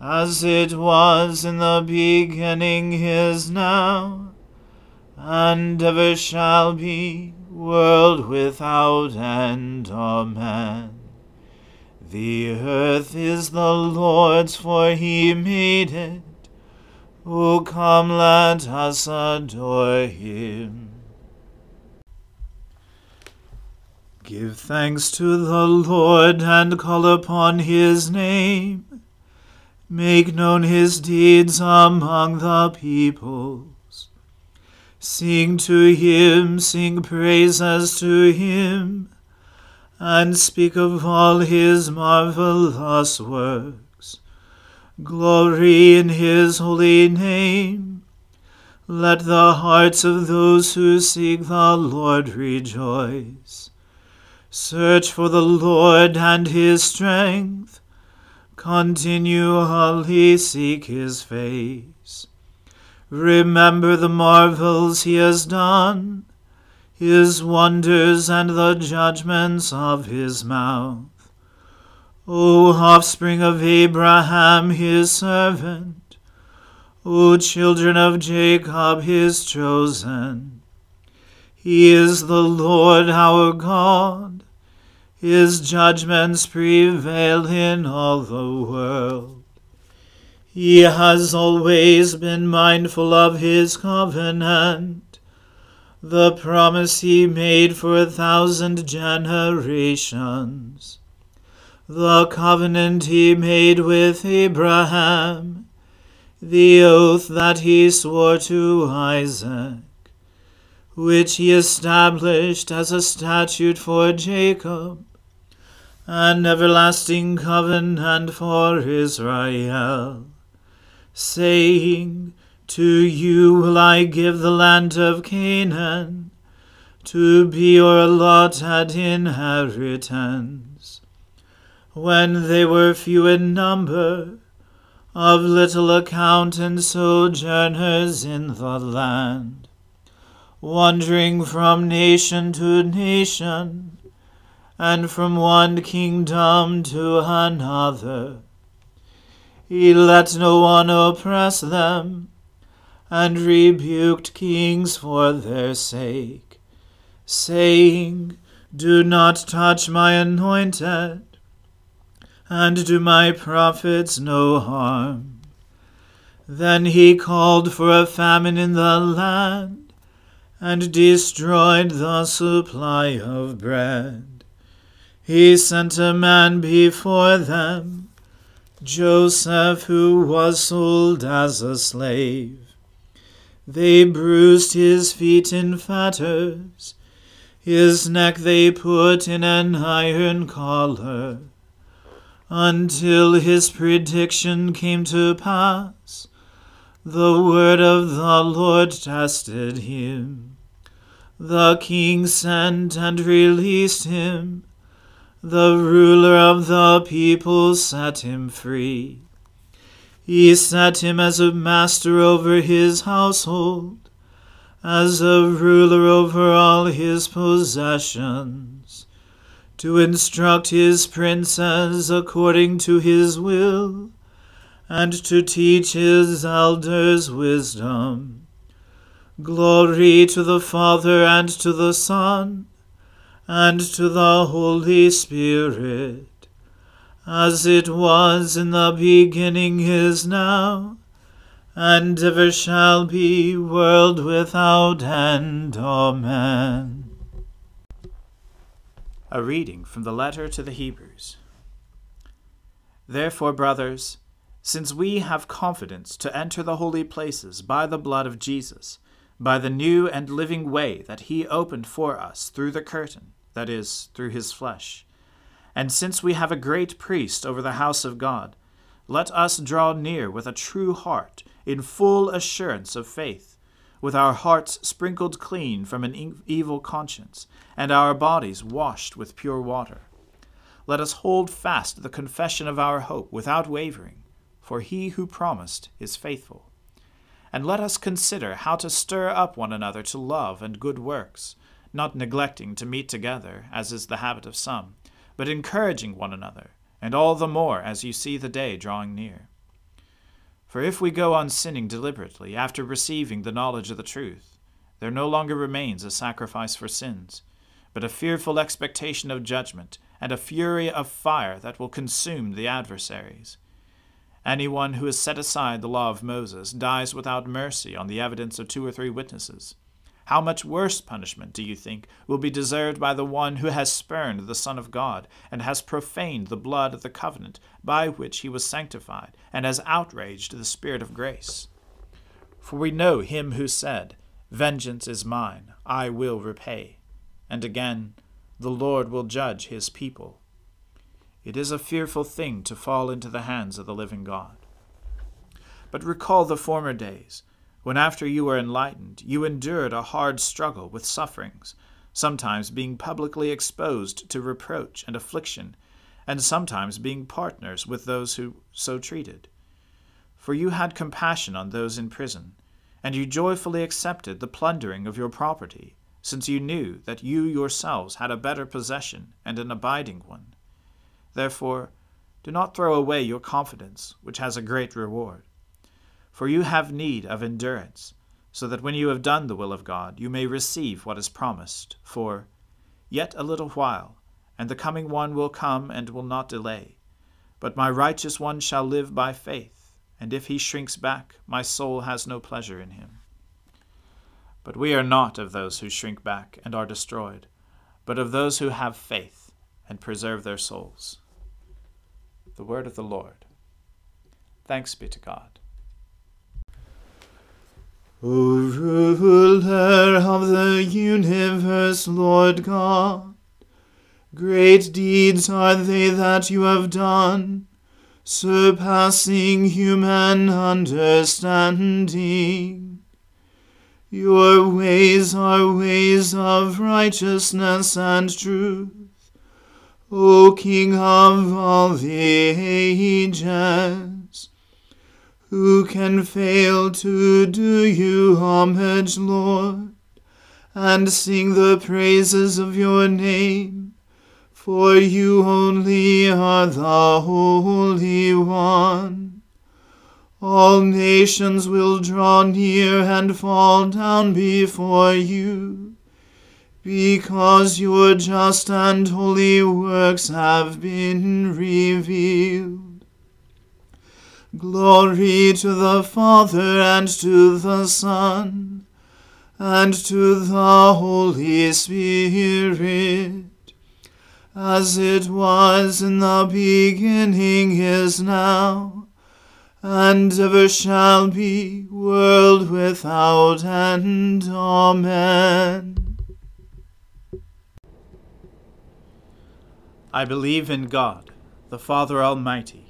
as it was in the beginning is now, and ever shall be, world without end. Amen. The earth is the Lord's, for he made it. O come, let us adore him. Give thanks to the Lord and call upon his name. Make known his deeds among the peoples. Sing to him, sing praises to him, and speak of all his marvelous works. Glory in his holy name. Let the hearts of those who seek the Lord rejoice. Search for the Lord and his strength continually seek his face. Remember the marvels he has done, his wonders and the judgments of his mouth. O offspring of Abraham, his servant, O children of Jacob, his chosen. He is the Lord our God his judgments prevail in all the world. He has always been mindful of his covenant, the promise he made for a thousand generations, the covenant he made with Abraham, the oath that he swore to Isaac, which he established as a statute for Jacob an everlasting covenant for Israel, saying, To you will I give the land of Canaan, to be your allotted inheritance. When they were few in number, of little account and sojourners in the land, wandering from nation to nation, and from one kingdom to another. He let no one oppress them, and rebuked kings for their sake, saying, Do not touch my anointed, and do my prophets no harm. Then he called for a famine in the land, and destroyed the supply of bread. He sent a man before them, Joseph, who was sold as a slave. They bruised his feet in fetters, his neck they put in an iron collar, until his prediction came to pass. The word of the Lord tested him. The king sent and released him. The ruler of the people set him free. He set him as a master over his household, as a ruler over all his possessions, to instruct his princes according to his will, and to teach his elders wisdom. Glory to the Father and to the Son and to the Holy Spirit as it was in the beginning is now, and ever shall be, world without end. Amen. A reading from the letter to the Hebrews. Therefore, brothers, since we have confidence to enter the holy places by the blood of Jesus, by the new and living way that he opened for us through the curtain, that is, through his flesh, and since we have a great priest over the house of God, let us draw near with a true heart, in full assurance of faith, with our hearts sprinkled clean from an evil conscience, and our bodies washed with pure water. Let us hold fast the confession of our hope without wavering, for he who promised is faithful. And let us consider how to stir up one another to love and good works, not neglecting to meet together, as is the habit of some but encouraging one another, and all the more as you see the day drawing near. For if we go on sinning deliberately after receiving the knowledge of the truth, there no longer remains a sacrifice for sins, but a fearful expectation of judgment and a fury of fire that will consume the adversaries. Anyone who has set aside the law of Moses dies without mercy on the evidence of two or three witnesses. How much worse punishment, do you think, will be deserved by the one who has spurned the Son of God, and has profaned the blood of the covenant by which he was sanctified, and has outraged the Spirit of grace? For we know him who said, Vengeance is mine, I will repay. And again, The Lord will judge his people. It is a fearful thing to fall into the hands of the living God. But recall the former days when after you were enlightened, you endured a hard struggle with sufferings, sometimes being publicly exposed to reproach and affliction, and sometimes being partners with those who so treated. For you had compassion on those in prison, and you joyfully accepted the plundering of your property, since you knew that you yourselves had a better possession and an abiding one. Therefore, do not throw away your confidence, which has a great reward. For you have need of endurance, so that when you have done the will of God, you may receive what is promised. For, Yet a little while, and the coming one will come and will not delay. But my righteous one shall live by faith, and if he shrinks back, my soul has no pleasure in him. But we are not of those who shrink back and are destroyed, but of those who have faith and preserve their souls. The word of the Lord. Thanks be to God. O ruler of the universe, Lord God, great deeds are they that you have done, surpassing human understanding. Your ways are ways of righteousness and truth, O King of all the ages. Who can fail to do you homage, Lord, and sing the praises of your name? For you only are the Holy One. All nations will draw near and fall down before you, because your just and holy works have been revealed. Glory to the Father and to the Son and to the Holy Spirit, as it was in the beginning is now and ever shall be, world without end. Amen. I believe in God, the Father Almighty,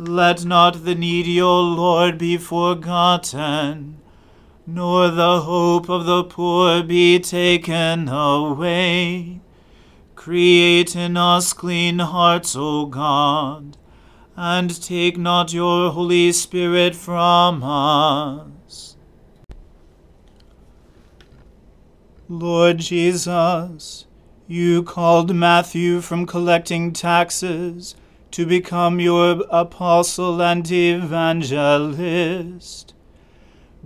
Let not the needy, O Lord, be forgotten, nor the hope of the poor be taken away. Create in us clean hearts, O God, and take not your Holy Spirit from us. Lord Jesus, you called Matthew from collecting taxes to become your apostle and evangelist.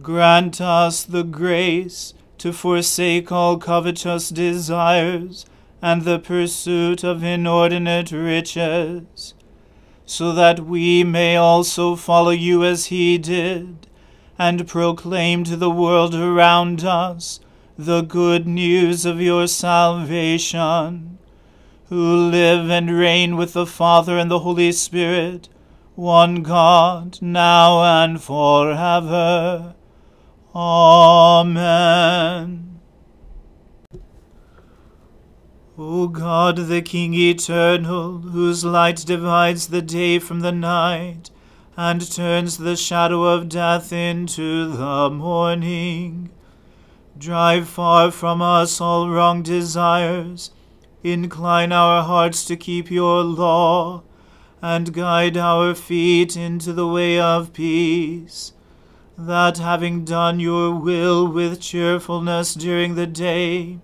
Grant us the grace to forsake all covetous desires and the pursuit of inordinate riches, so that we may also follow you as he did, and proclaim to the world around us the good news of your salvation, who live and reign with the Father and the Holy Spirit, one God, now and forever. Amen. O God, the King eternal, whose light divides the day from the night, and turns the shadow of death into the morning, Drive far from us all wrong desires. Incline our hearts to keep your law, and guide our feet into the way of peace, that having done your will with cheerfulness during the day,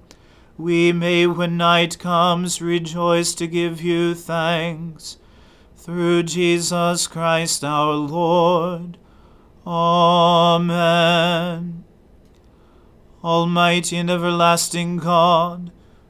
we may, when night comes, rejoice to give you thanks. Through Jesus Christ our Lord. Amen. Almighty and everlasting God,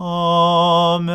Amen.